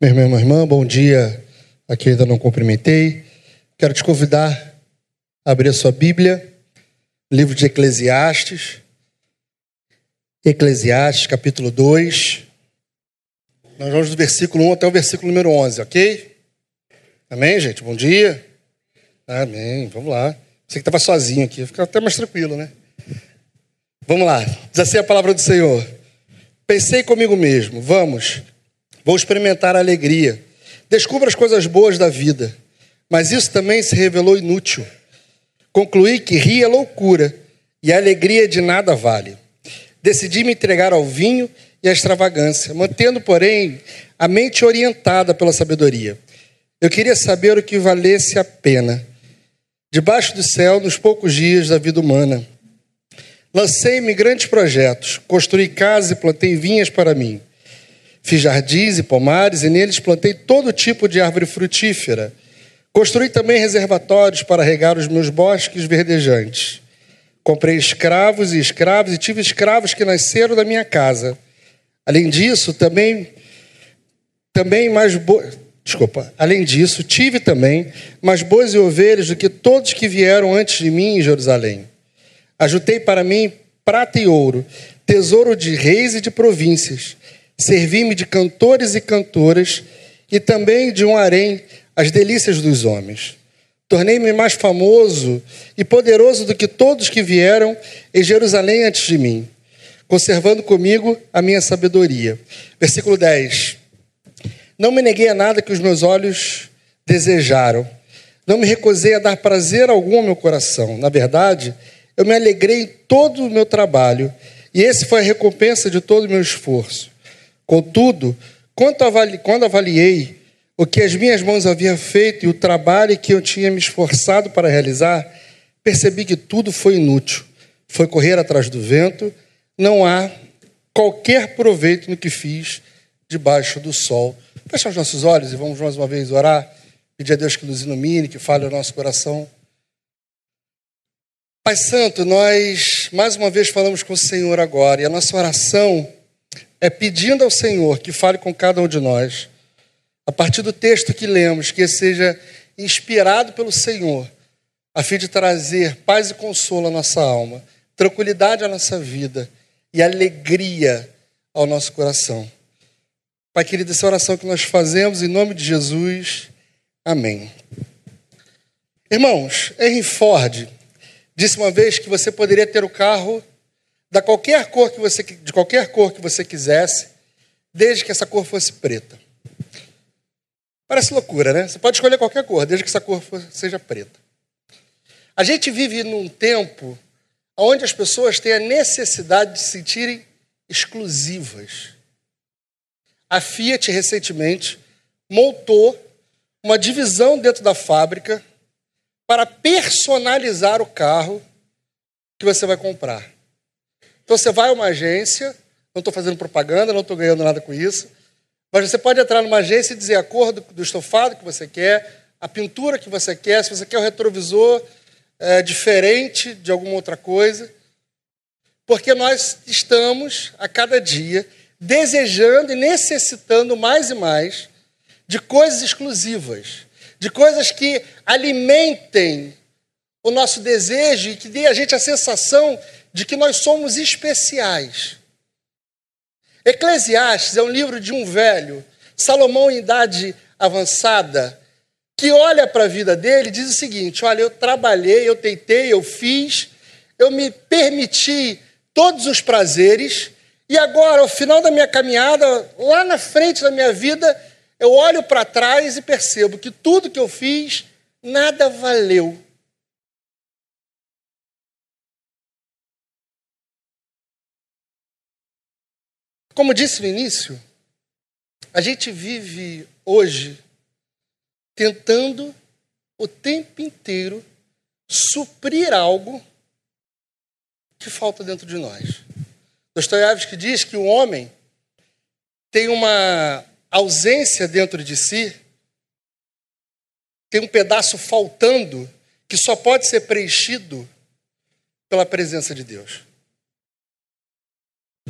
Meu irmão, minha irmã, bom dia. Aqui ainda não cumprimentei. Quero te convidar a abrir a sua Bíblia, livro de Eclesiastes. Eclesiastes, capítulo 2. Nós vamos do versículo 1 até o versículo número 11, ok? Amém, gente? Bom dia. Amém. Vamos lá. Você que estava sozinho aqui, fica até mais tranquilo, né? Vamos lá. Diz assim a palavra do Senhor. Pensei comigo mesmo, vamos, vou experimentar a alegria. Descubra as coisas boas da vida. Mas isso também se revelou inútil. Concluí que rir é loucura e a alegria de nada vale. Decidi me entregar ao vinho e à extravagância, mantendo, porém, a mente orientada pela sabedoria. Eu queria saber o que valesse a pena. Debaixo do céu, nos poucos dias da vida humana, Lancei-me grandes projetos, construí casas e plantei vinhas para mim. Fiz jardins e pomares e neles plantei todo tipo de árvore frutífera. Construí também reservatórios para regar os meus bosques verdejantes. Comprei escravos e escravos e tive escravos que nasceram da minha casa. Além disso, também também mais bo... Desculpa. Além disso, tive também mais boas e ovelhas do que todos que vieram antes de mim em Jerusalém. Ajuntei para mim prata e ouro, tesouro de reis e de províncias. Servi-me de cantores e cantoras e também de um harém, as delícias dos homens. Tornei-me mais famoso e poderoso do que todos que vieram em Jerusalém antes de mim, conservando comigo a minha sabedoria. Versículo 10. Não me neguei a nada que os meus olhos desejaram. Não me recusei a dar prazer algum ao meu coração. Na verdade, eu me alegrei em todo o meu trabalho, e esse foi a recompensa de todo o meu esforço. Contudo, quando avaliei o que as minhas mãos haviam feito e o trabalho que eu tinha me esforçado para realizar, percebi que tudo foi inútil. Foi correr atrás do vento, não há qualquer proveito no que fiz debaixo do sol. Fecha os nossos olhos e vamos mais uma vez orar, pedir a Deus que nos ilumine, que fale o nosso coração. Pai Santo, nós mais uma vez falamos com o Senhor agora e a nossa oração é pedindo ao Senhor que fale com cada um de nós, a partir do texto que lemos, que seja inspirado pelo Senhor, a fim de trazer paz e consolo à nossa alma, tranquilidade à nossa vida e alegria ao nosso coração. Pai querido, essa oração que nós fazemos em nome de Jesus, amém. Irmãos, Henry Ford Disse uma vez que você poderia ter o carro da qualquer cor que você, de qualquer cor que você quisesse, desde que essa cor fosse preta. Parece loucura, né? Você pode escolher qualquer cor, desde que essa cor seja preta. A gente vive num tempo onde as pessoas têm a necessidade de se sentirem exclusivas. A Fiat recentemente montou uma divisão dentro da fábrica para personalizar o carro que você vai comprar. Então você vai a uma agência, não estou fazendo propaganda, não estou ganhando nada com isso, mas você pode entrar numa agência e dizer a cor do, do estofado que você quer, a pintura que você quer, se você quer o retrovisor é, diferente de alguma outra coisa, porque nós estamos a cada dia desejando e necessitando mais e mais de coisas exclusivas de coisas que alimentem o nosso desejo e que dê a gente a sensação de que nós somos especiais. Eclesiastes é um livro de um velho, Salomão em idade avançada, que olha para a vida dele e diz o seguinte: Olha, eu trabalhei, eu tentei, eu fiz, eu me permiti todos os prazeres, e agora, ao final da minha caminhada, lá na frente da minha vida, eu olho para trás e percebo que tudo que eu fiz, nada valeu. Como disse no início, a gente vive hoje tentando o tempo inteiro suprir algo que falta dentro de nós. Dostoiévski diz que o homem tem uma ausência dentro de si, tem um pedaço faltando que só pode ser preenchido pela presença de Deus.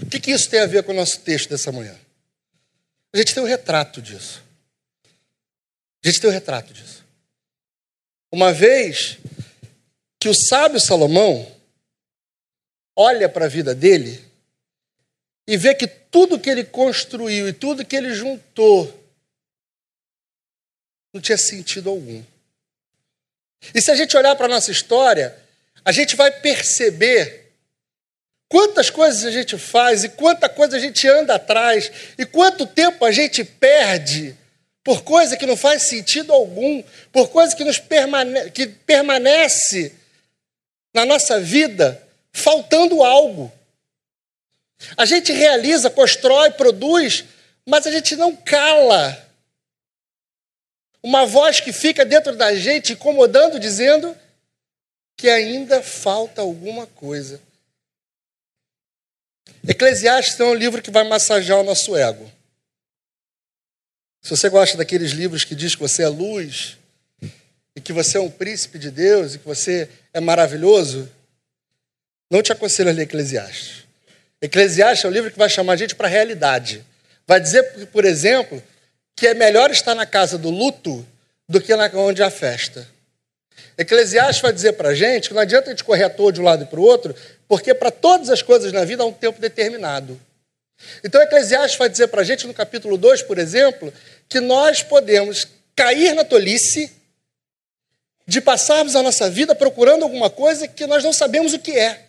O que, que isso tem a ver com o nosso texto dessa manhã? A gente tem um retrato disso. A gente tem o um retrato disso. Uma vez que o sábio Salomão olha para a vida dele e vê que tudo que ele construiu e tudo que ele juntou não tinha sentido algum. E se a gente olhar para a nossa história, a gente vai perceber quantas coisas a gente faz e quanta coisa a gente anda atrás e quanto tempo a gente perde por coisa que não faz sentido algum, por coisa que nos permane que permanece na nossa vida faltando algo. A gente realiza, constrói, produz, mas a gente não cala. Uma voz que fica dentro da gente incomodando, dizendo que ainda falta alguma coisa. Eclesiastes é um livro que vai massagear o nosso ego. Se você gosta daqueles livros que diz que você é luz, e que você é um príncipe de Deus, e que você é maravilhoso, não te aconselho a ler Eclesiastes. Eclesiastes é o livro que vai chamar a gente para a realidade. Vai dizer, por exemplo, que é melhor estar na casa do luto do que na onde há festa. Eclesiastes vai dizer para a gente que não adianta a gente correr à toa de um lado e para o outro, porque para todas as coisas na vida há um tempo determinado. Então, Eclesiastes vai dizer para a gente, no capítulo 2, por exemplo, que nós podemos cair na tolice de passarmos a nossa vida procurando alguma coisa que nós não sabemos o que é.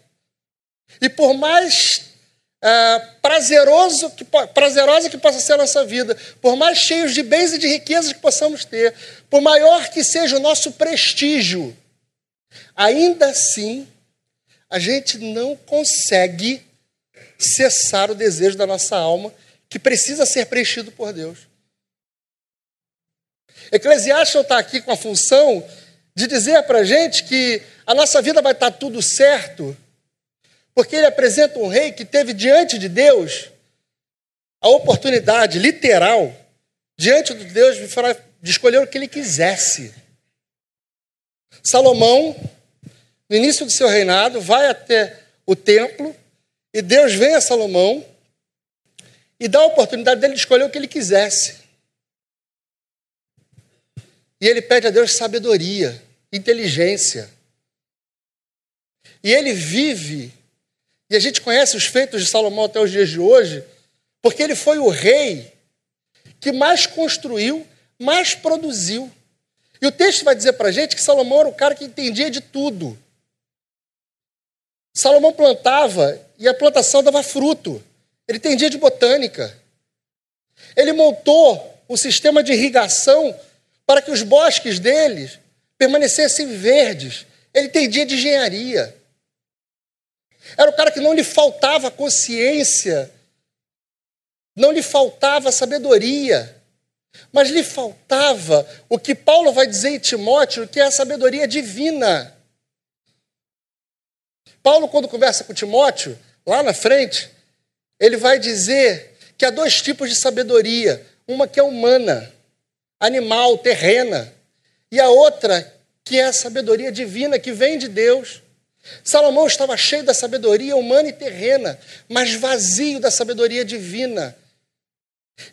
E por mais é, prazeroso que, prazerosa que possa ser a nossa vida, por mais cheios de bens e de riquezas que possamos ter, por maior que seja o nosso prestígio, ainda assim, a gente não consegue cessar o desejo da nossa alma, que precisa ser preenchido por Deus. Eclesiastes está aqui com a função de dizer para a gente que a nossa vida vai estar tudo certo porque ele apresenta um rei que teve diante de Deus a oportunidade literal, diante de Deus, de escolher o que ele quisesse. Salomão, no início do seu reinado, vai até o templo e Deus vem a Salomão e dá a oportunidade dele de escolher o que ele quisesse. E ele pede a Deus sabedoria, inteligência. E ele vive e a gente conhece os feitos de Salomão até os dias de hoje, porque ele foi o rei que mais construiu, mais produziu. E o texto vai dizer para a gente que Salomão era o cara que entendia de tudo. Salomão plantava e a plantação dava fruto. Ele entendia de botânica. Ele montou um sistema de irrigação para que os bosques deles permanecessem verdes. Ele entendia de engenharia. Era o cara que não lhe faltava consciência, não lhe faltava sabedoria, mas lhe faltava o que Paulo vai dizer em Timóteo, que é a sabedoria divina. Paulo, quando conversa com Timóteo, lá na frente, ele vai dizer que há dois tipos de sabedoria: uma que é humana, animal, terrena, e a outra que é a sabedoria divina que vem de Deus. Salomão estava cheio da sabedoria humana e terrena, mas vazio da sabedoria divina.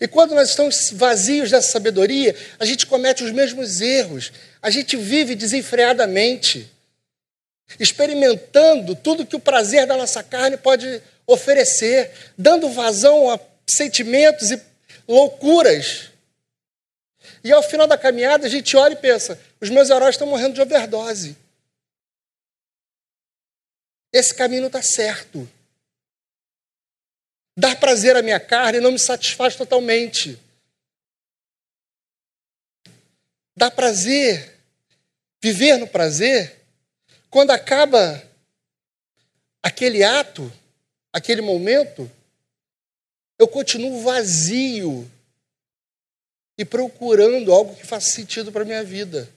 E quando nós estamos vazios dessa sabedoria, a gente comete os mesmos erros, a gente vive desenfreadamente, experimentando tudo que o prazer da nossa carne pode oferecer, dando vazão a sentimentos e loucuras. E ao final da caminhada, a gente olha e pensa: os meus heróis estão morrendo de overdose. Esse caminho está certo. Dar prazer à minha carne não me satisfaz totalmente. Dar prazer, viver no prazer, quando acaba aquele ato, aquele momento, eu continuo vazio e procurando algo que faça sentido para a minha vida.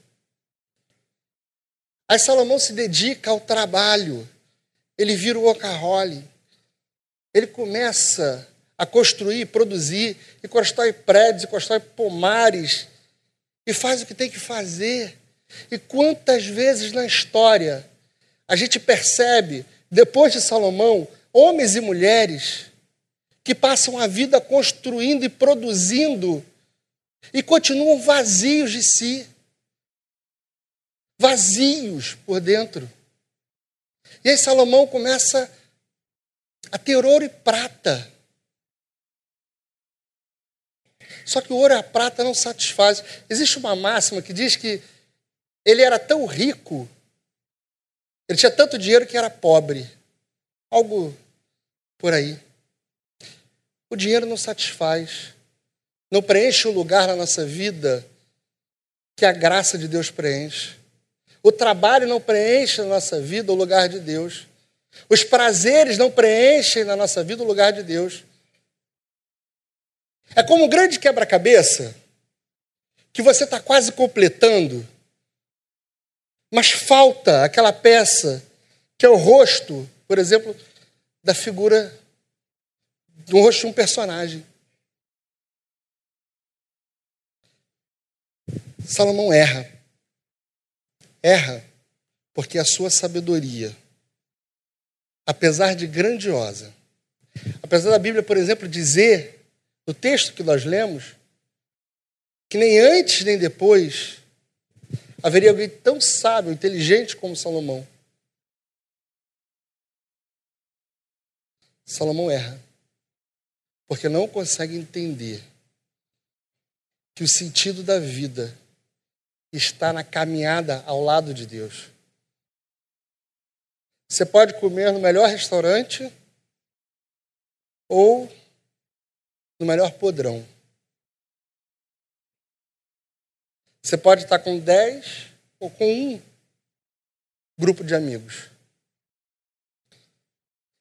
Aí Salomão se dedica ao trabalho ele vira o workaholic. Ele começa a construir, produzir, e constrói prédios, e constrói pomares, e faz o que tem que fazer. E quantas vezes na história a gente percebe, depois de Salomão, homens e mulheres que passam a vida construindo e produzindo e continuam vazios de si, vazios por dentro. E aí Salomão começa a ter ouro e prata. Só que o ouro e a prata não satisfazem. Existe uma máxima que diz que ele era tão rico, ele tinha tanto dinheiro que era pobre. Algo por aí. O dinheiro não satisfaz, não preenche o lugar na nossa vida que a graça de Deus preenche. O trabalho não preenche na nossa vida o lugar de Deus. Os prazeres não preenchem na nossa vida o lugar de Deus. É como um grande quebra-cabeça que você está quase completando, mas falta aquela peça que é o rosto, por exemplo, da figura do rosto de um personagem. Salomão erra. Erra porque a sua sabedoria, apesar de grandiosa, apesar da Bíblia, por exemplo, dizer, no texto que nós lemos, que nem antes nem depois haveria alguém tão sábio, inteligente como Salomão. Salomão erra, porque não consegue entender que o sentido da vida está na caminhada ao lado de Deus. Você pode comer no melhor restaurante ou no melhor podrão. Você pode estar com dez ou com um grupo de amigos.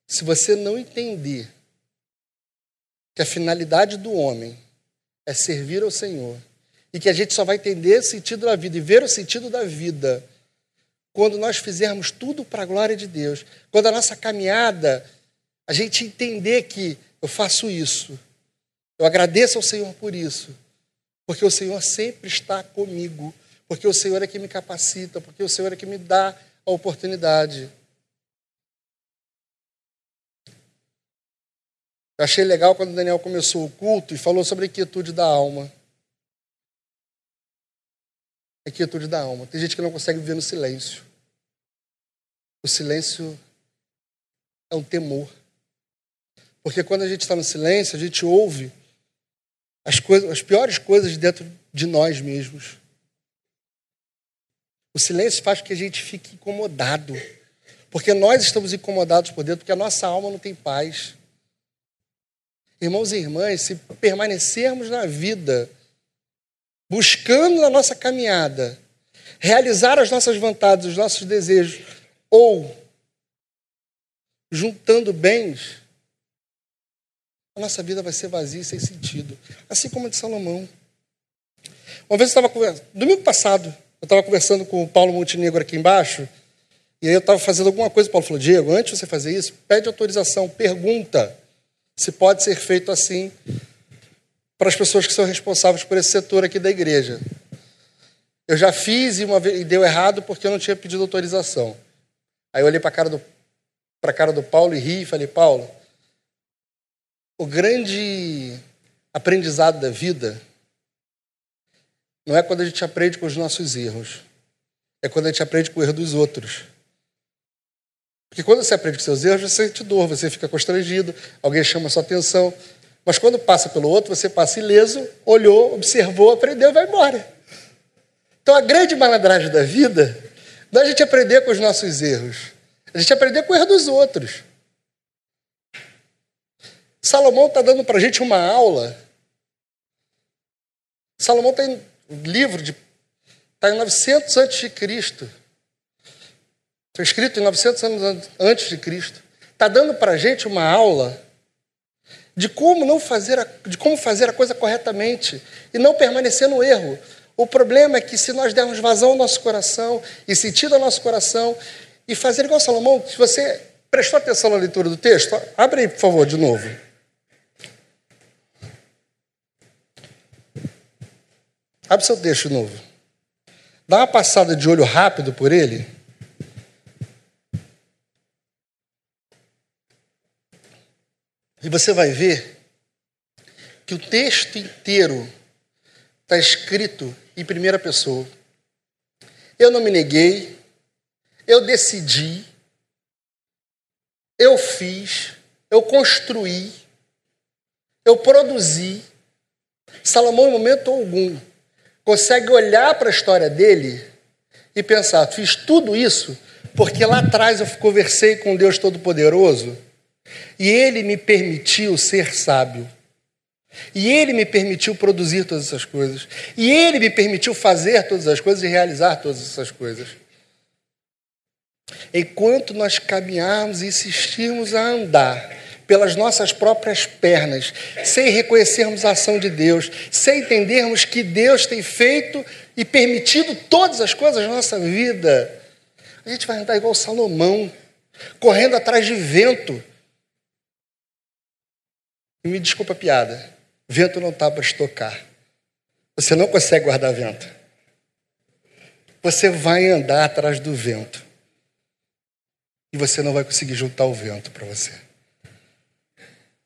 Se você não entender que a finalidade do homem é servir ao Senhor e que a gente só vai entender o sentido da vida e ver o sentido da vida quando nós fizermos tudo para a glória de Deus, quando a nossa caminhada, a gente entender que eu faço isso, eu agradeço ao Senhor por isso, porque o Senhor sempre está comigo, porque o Senhor é que me capacita, porque o Senhor é que me dá a oportunidade. Eu achei legal quando Daniel começou o culto e falou sobre a quietude da alma. A quietude da alma. Tem gente que não consegue viver no silêncio. O silêncio é um temor. Porque quando a gente está no silêncio, a gente ouve as, coisas, as piores coisas dentro de nós mesmos. O silêncio faz com que a gente fique incomodado. Porque nós estamos incomodados por dentro, porque a nossa alma não tem paz. Irmãos e irmãs, se permanecermos na vida, buscando na nossa caminhada, realizar as nossas vontades, os nossos desejos, ou juntando bens, a nossa vida vai ser vazia e sem sentido. Assim como a de Salomão. Uma vez eu estava conversando, domingo passado, eu estava conversando com o Paulo Montenegro aqui embaixo, e aí eu estava fazendo alguma coisa, o Paulo falou, Diego, antes de você fazer isso, pede autorização, pergunta se pode ser feito assim para as pessoas que são responsáveis por esse setor aqui da igreja. Eu já fiz e, uma vez, e deu errado porque eu não tinha pedido autorização. Aí eu olhei para a cara do para a cara do Paulo e ri e falei, Paulo, o grande aprendizado da vida não é quando a gente aprende com os nossos erros, é quando a gente aprende com o erro dos outros. Porque quando você aprende com seus erros, você sente dor, você fica constrangido, alguém chama sua atenção. Mas quando passa pelo outro, você passa ileso, olhou, observou, aprendeu e vai embora. Então a grande malandragem da vida não é a gente aprender com os nossos erros, é a gente aprender com o erro dos outros. Salomão está dando para a gente uma aula. Salomão tem um livro de. Está em 900 antes de Cristo. Foi escrito em 900 anos antes de Cristo. Está dando para a gente uma aula de como não fazer a, de como fazer a coisa corretamente e não permanecer no erro. O problema é que se nós dermos vazão ao nosso coração e sentido ao nosso coração e fazer igual Salomão, se você prestou atenção na leitura do texto, abre aí, por favor, de novo. Abre seu texto de novo. Dá uma passada de olho rápido por ele. E você vai ver que o texto inteiro está escrito em primeira pessoa. Eu não me neguei, eu decidi, eu fiz, eu construí, eu produzi. Salomão, em momento algum, consegue olhar para a história dele e pensar: fiz tudo isso porque lá atrás eu conversei com Deus Todo-Poderoso e ele me permitiu ser sábio. E ele me permitiu produzir todas essas coisas. E ele me permitiu fazer todas as coisas e realizar todas essas coisas. Enquanto nós caminharmos e insistirmos a andar pelas nossas próprias pernas, sem reconhecermos a ação de Deus, sem entendermos que Deus tem feito e permitido todas as coisas na nossa vida, a gente vai andar igual Salomão, correndo atrás de vento. Me desculpa a piada, vento não está para estocar. Você não consegue guardar vento. Você vai andar atrás do vento. E você não vai conseguir juntar o vento para você.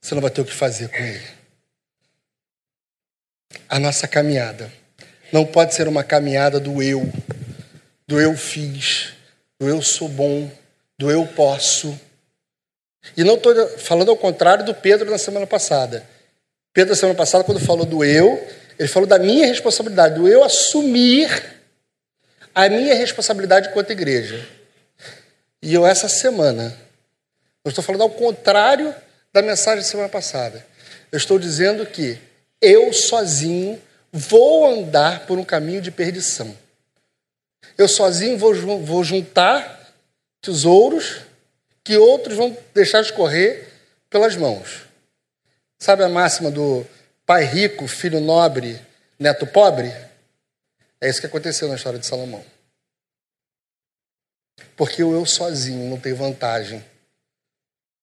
Você não vai ter o que fazer com ele. A nossa caminhada não pode ser uma caminhada do eu, do eu fiz, do eu sou bom, do eu posso. E não estou falando ao contrário do Pedro na semana passada. Pedro, na semana passada, quando falou do eu, ele falou da minha responsabilidade, do eu assumir a minha responsabilidade quanto igreja. E eu, essa semana, eu estou falando ao contrário da mensagem da semana passada. Eu estou dizendo que eu sozinho vou andar por um caminho de perdição. Eu sozinho vou, vou juntar tesouros que outros vão deixar escorrer pelas mãos. Sabe a máxima do pai rico, filho nobre, neto pobre? É isso que aconteceu na história de Salomão. Porque o eu sozinho não tem vantagem.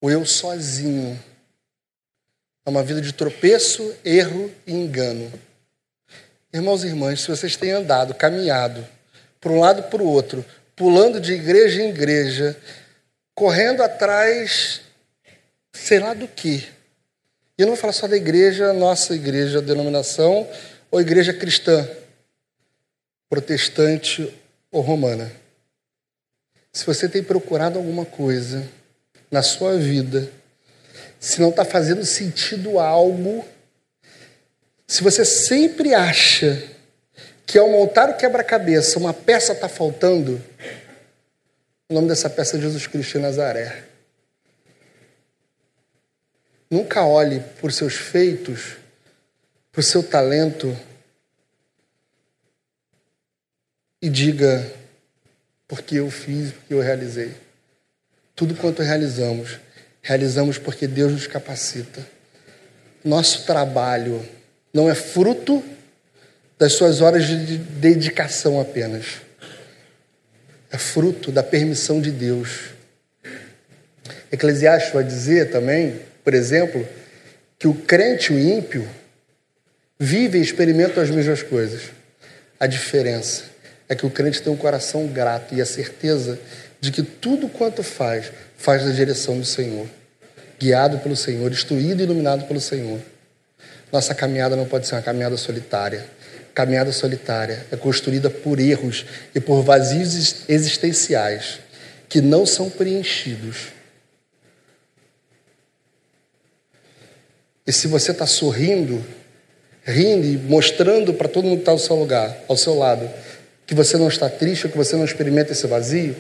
O eu sozinho é uma vida de tropeço, erro e engano. Irmãos e irmãs, se vocês têm andado, caminhado, para um lado para o outro, pulando de igreja em igreja, correndo atrás, sei lá do que. E eu não vou falar só da igreja, nossa igreja, denominação, ou igreja cristã, protestante ou romana. Se você tem procurado alguma coisa na sua vida, se não está fazendo sentido algo, se você sempre acha que ao montar o quebra-cabeça uma peça está faltando, o nome dessa peça é Jesus Cristo de Nazaré. Nunca olhe por seus feitos, por seu talento e diga porque eu fiz, porque eu realizei. Tudo quanto realizamos, realizamos porque Deus nos capacita. Nosso trabalho não é fruto das suas horas de dedicação apenas. É fruto da permissão de Deus. Eclesiastes vai dizer também, por exemplo, que o crente e o ímpio vivem e experimentam as mesmas coisas. A diferença é que o crente tem um coração grato e a certeza de que tudo quanto faz, faz na direção do Senhor, guiado pelo Senhor, instruído e iluminado pelo Senhor. Nossa caminhada não pode ser uma caminhada solitária. Caminhada solitária é construída por erros e por vazios existenciais que não são preenchidos. E se você está sorrindo, rindo e mostrando para todo mundo que está ao seu lugar, ao seu lado, que você não está triste, que você não experimenta esse vazio,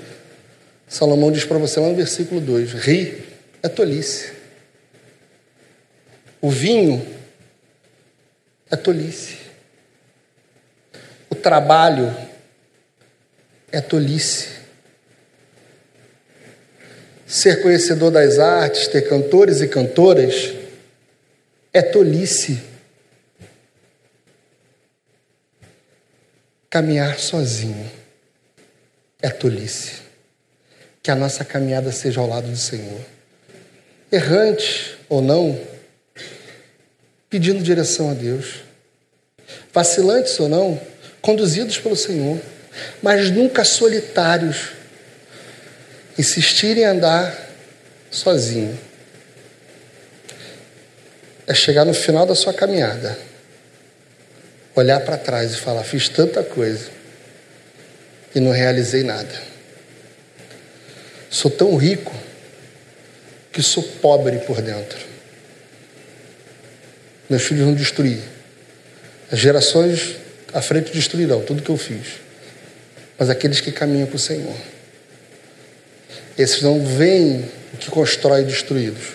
Salomão diz para você lá no versículo 2: ri é tolice. O vinho é tolice. Trabalho é tolice. Ser conhecedor das artes, ter cantores e cantoras, é tolice. Caminhar sozinho é tolice. Que a nossa caminhada seja ao lado do Senhor. Errante ou não, pedindo direção a Deus. Vacilantes ou não, conduzidos pelo Senhor, mas nunca solitários. Insistir em andar sozinho. É chegar no final da sua caminhada olhar para trás e falar: fiz tanta coisa e não realizei nada. Sou tão rico que sou pobre por dentro. Meus filhos vão destruir. As gerações à frente destruirão tudo que eu fiz. Mas aqueles que caminham para o Senhor, esses não veem o que constrói destruídos,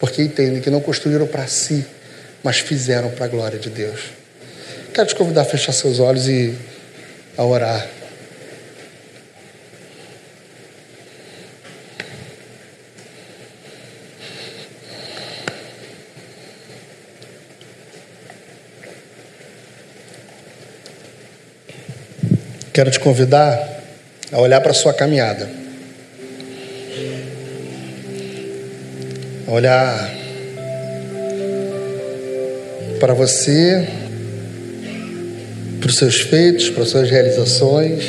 porque entendem que não construíram para si, mas fizeram para a glória de Deus. Quero te convidar a fechar seus olhos e a orar. Quero te convidar a olhar para a sua caminhada. A olhar para você, para os seus feitos, para as suas realizações.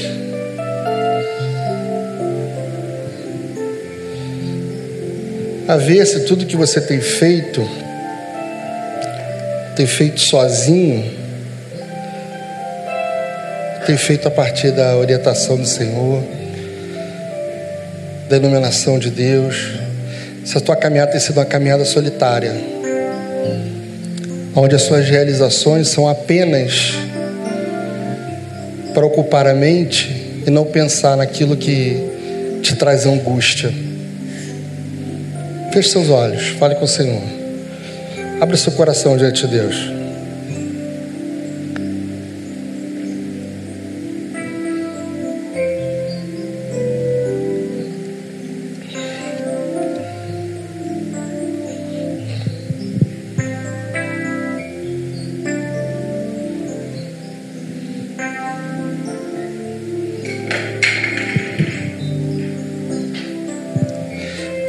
A ver se tudo que você tem feito, tem feito sozinho, tem feito a partir da orientação do Senhor, da iluminação de Deus. Se a tua caminhada tem sido uma caminhada solitária, onde as suas realizações são apenas para ocupar a mente e não pensar naquilo que te traz angústia. Feche seus olhos, fale com o Senhor. Abra seu coração diante de Deus.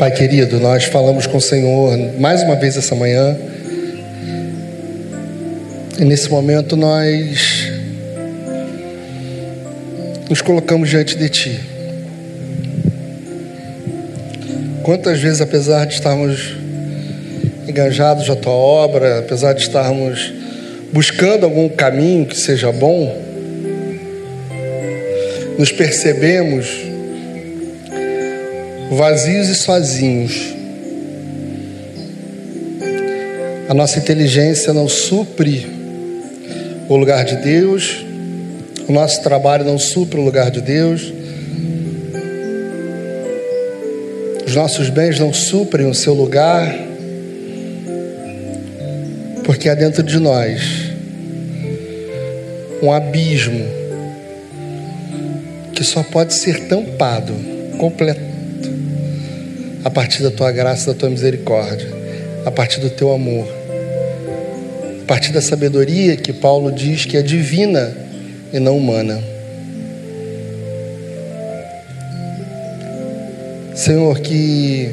Pai querido, nós falamos com o Senhor mais uma vez essa manhã. E nesse momento nós nos colocamos diante de Ti. Quantas vezes, apesar de estarmos engajados na Tua obra, apesar de estarmos buscando algum caminho que seja bom, nos percebemos vazios e sozinhos. A nossa inteligência não supre o lugar de Deus, o nosso trabalho não supre o lugar de Deus, os nossos bens não suprem o seu lugar, porque há dentro de nós um abismo que só pode ser tampado completamente a partir da tua graça, da tua misericórdia, a partir do teu amor, a partir da sabedoria que Paulo diz que é divina e não humana. Senhor, que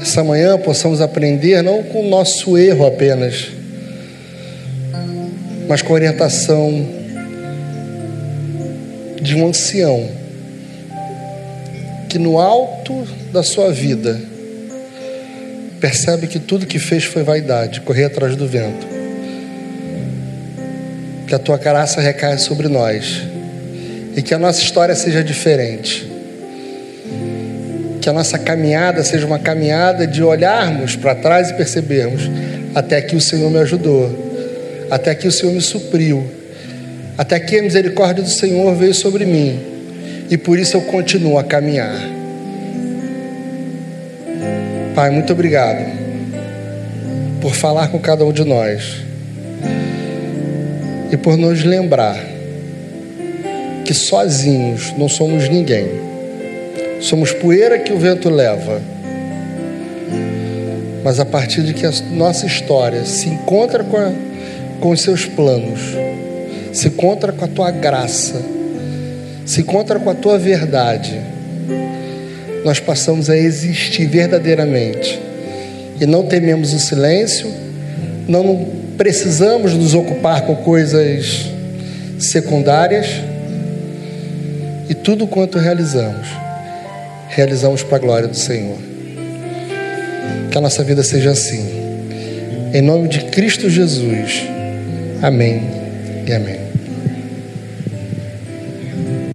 essa manhã possamos aprender não com o nosso erro apenas, mas com a orientação de um ancião que no alto da sua vida percebe que tudo que fez foi vaidade, correr atrás do vento. Que a tua graça recaia sobre nós e que a nossa história seja diferente. Que a nossa caminhada seja uma caminhada de olharmos para trás e percebermos: até aqui o Senhor me ajudou, até aqui o Senhor me supriu, até aqui a misericórdia do Senhor veio sobre mim e por isso eu continuo a caminhar. Pai, muito obrigado por falar com cada um de nós e por nos lembrar que sozinhos não somos ninguém, somos poeira que o vento leva. Mas a partir de que a nossa história se encontra com, a, com os seus planos, se encontra com a tua graça, se encontra com a tua verdade, nós passamos a existir verdadeiramente. E não tememos o silêncio, não precisamos nos ocupar com coisas secundárias, e tudo quanto realizamos, realizamos para a glória do Senhor. Que a nossa vida seja assim. Em nome de Cristo Jesus. Amém e amém.